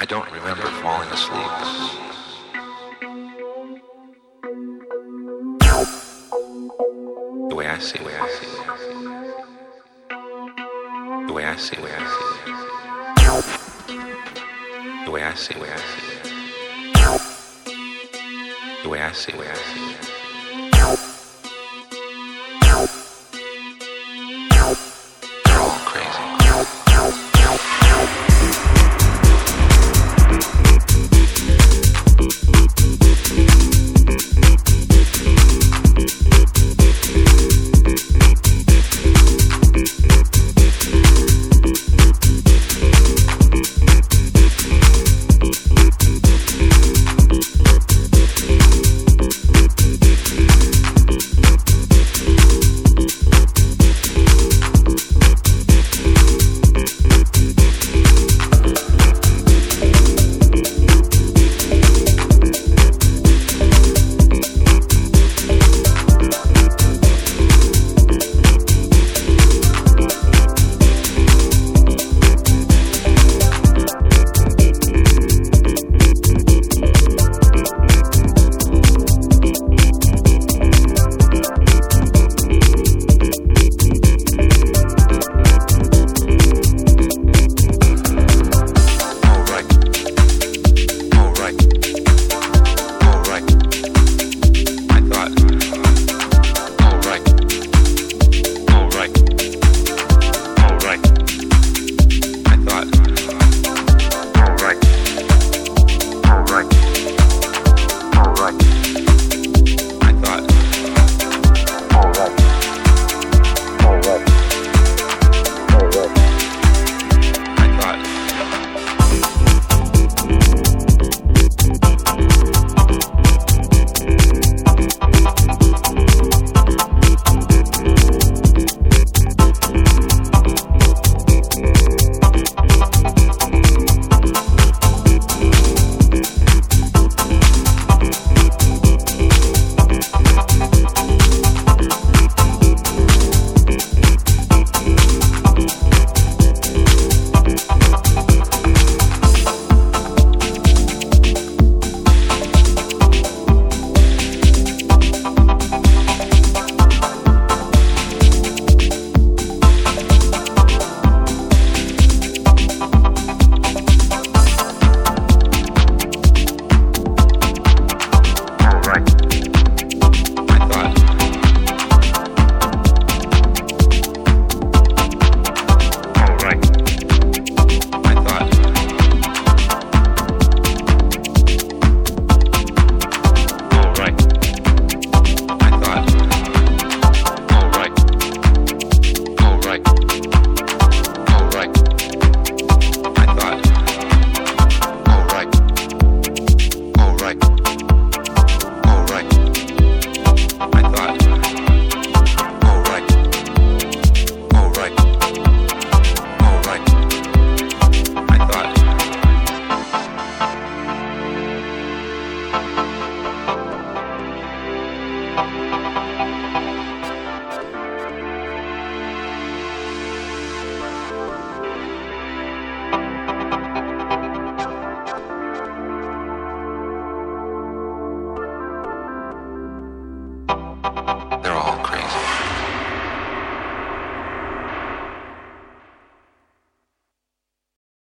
I don't remember falling asleep. The way I see, the way I see. The way I see, the way I see. The way I see, way I see. The way I see, way I see.